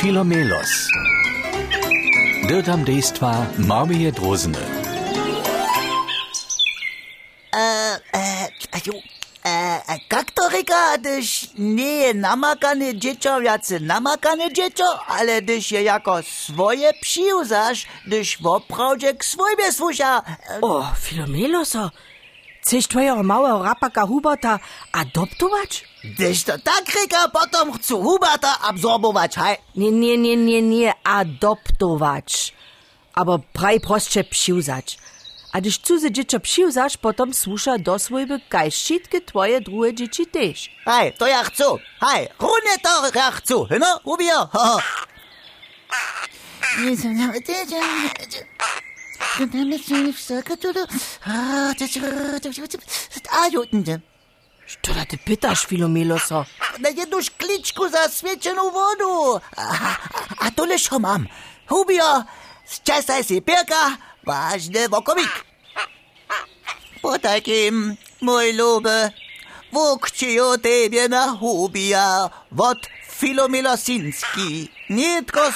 Filomelos. Dirtam dejstva Marmije Drozene. Äh, äh, jo, äh, jak to reka, gdyż nie je namakane dziecko, jacy namakane dziecko, ale gdyż je jako swoje przyuzasz, gdyż w oprawdzie k swojbie słucha. O, Filomeloso, chcesz twojego małego rapaka Huberta adoptować? Gdyż to tak reka, potom chcę Huberta absorbować, hej. Nie, nie, nie, nie, nie, adoptować. Aber praj prostsze przyuzać. A gdyż cudze dziecko przyuzasz, potom słucha do swojby kaj wszystkie twoje drugie dzieci też. Hej, to ja chcę, hej, runie to ja chcę, no, ubio, ho, ho. A, jo, Co da ty pytasz, Filomeloso? na jedną szkliczku zaswieczoną wodę. A, a to lecz mam. Hubio, zczesaj si pierka, ważny wokomik. Po takim, mój luby, wukci o tebie na hubia, wod Filomilosinski. Nitko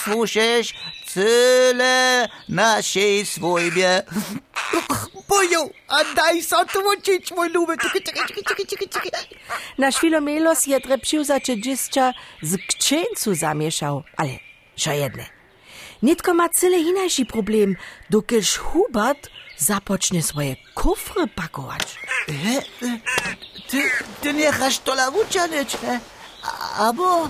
słyszysz, cyle naszej swojbie. Boju, a daj so tłuczyć, mój luby. Czekaj, czekaj, czekaj, czekaj, czekaj. Nasz Filomelos je tre przyuzacze dziecka z kczęcu zamieszał. Ale, co jedne. Nitko ma cyle inajszy problem, dokiż Hubert zapocznie swoje kufry pakować. Ty, ty nie chcesz to lawucianić, he? Albo...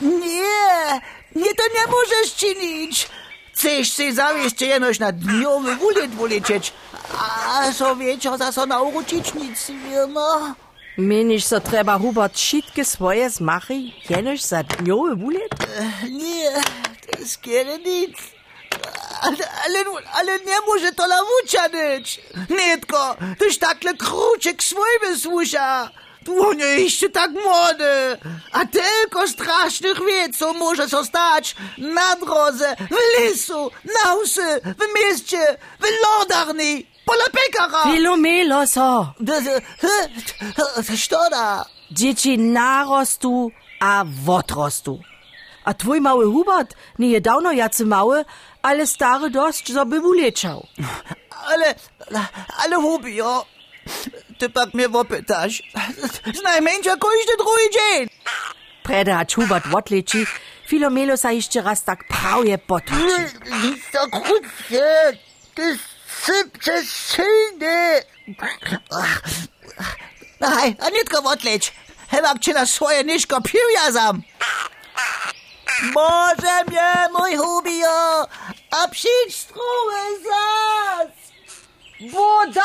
Nie, nie to nie możesz czynić. Chcesz si zawieść jenoś na dniowy wulet wulecieć, a so wieczor za so nauczyć nic ma. Meniš, so treba Hubert wszystkie swoje zmachy jenoś za dniowy wulet? Nie, to kiedy nic. Ale, ale, ale nie może to lawucianić. Nitko, tyś takle kruczek swojby słucha. Tu nie jeszcze tak młody. A tylko strasznych wieców może so stać na drodze, w lesu, na wsi, w mieście, w lodarni, pola pekara. Filomeloso! Co da? Dzieci narostu a wotrostu. A twój mały Hubert nie je dawno jacy mały, ale stary dość, zo by mu leczał. Ale, ale hubio, ty pak mnie wopytasz. Z najmniejsza każdy drugi dzień. Prede hat Hubert wotleczy, Filomelosa jeszcze raz tak prawie potłuczy. Nic tak krótkie, ty sypcze silny. Aj, a nitko wotleć. Hebak cię na swoje niszko piłjazam. Może mnie, mój hubio, a przyjdź strułę zas. Woda!